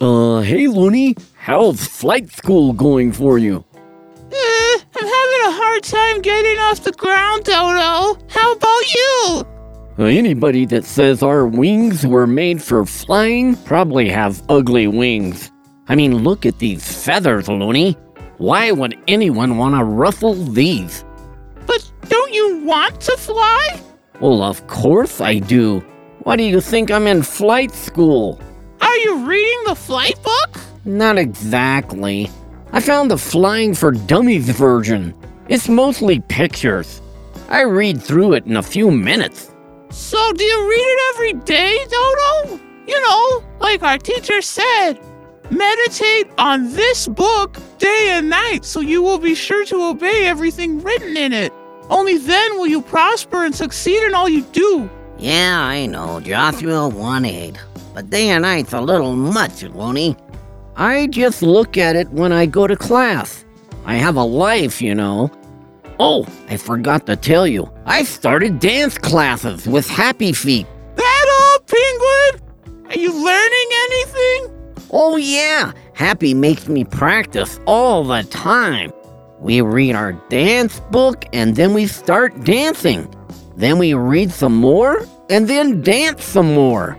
Uh, hey, Looney. How's flight school going for you? Eh, I'm having a hard time getting off the ground, Dodo. How about you? Uh, anybody that says our wings were made for flying probably have ugly wings. I mean, look at these feathers, Looney. Why would anyone want to ruffle these? But don't you want to fly? Well, of course I do. Why do you think I'm in flight school? Are you reading the flight book? Not exactly. I found the Flying for Dummies version. It's mostly pictures. I read through it in a few minutes. So do you read it every day, Dodo? You know, like our teacher said, meditate on this book day and night so you will be sure to obey everything written in it. Only then will you prosper and succeed in all you do. Yeah, I know, Joshua 1 8. But day and night's a little much, Looney. I just look at it when I go to class. I have a life, you know. Oh, I forgot to tell you. I started dance classes with Happy Feet. That all, Penguin? Are you learning anything? Oh, yeah. Happy makes me practice all the time. We read our dance book and then we start dancing. Then we read some more and then dance some more.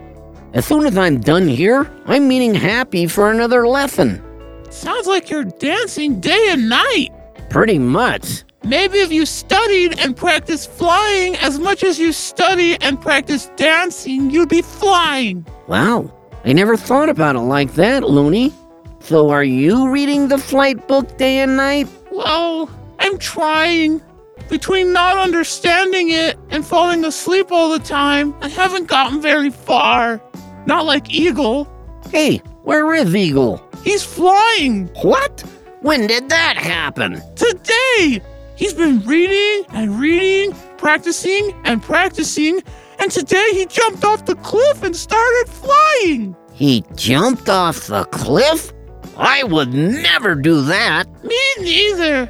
As soon as I'm done here, I'm meeting Happy for another lesson. Sounds like you're dancing day and night. Pretty much. Maybe if you studied and practiced flying as much as you study and practice dancing, you'd be flying. Wow, I never thought about it like that, Looney. So are you reading the flight book day and night? Well, I'm trying. Between not understanding it and falling asleep all the time, I haven't gotten very far. Not like Eagle. Hey, where is Eagle? He's flying What? When did that happen? today. He's been reading and reading, practicing and practicing, and today he jumped off the cliff and started flying. He jumped off the cliff? I would never do that. Me neither.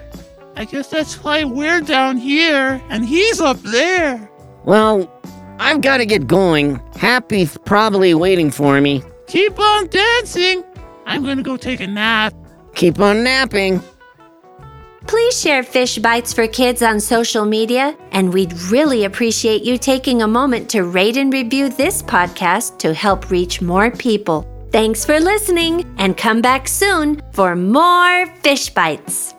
I guess that's why we're down here and he's up there. Well, I've got to get going. Happy's probably waiting for me. Keep on dancing. I'm gonna go take a nap. Keep on napping. Please share Fish Bites for Kids on social media, and we'd really appreciate you taking a moment to rate and review this podcast to help reach more people. Thanks for listening, and come back soon for more Fish Bites.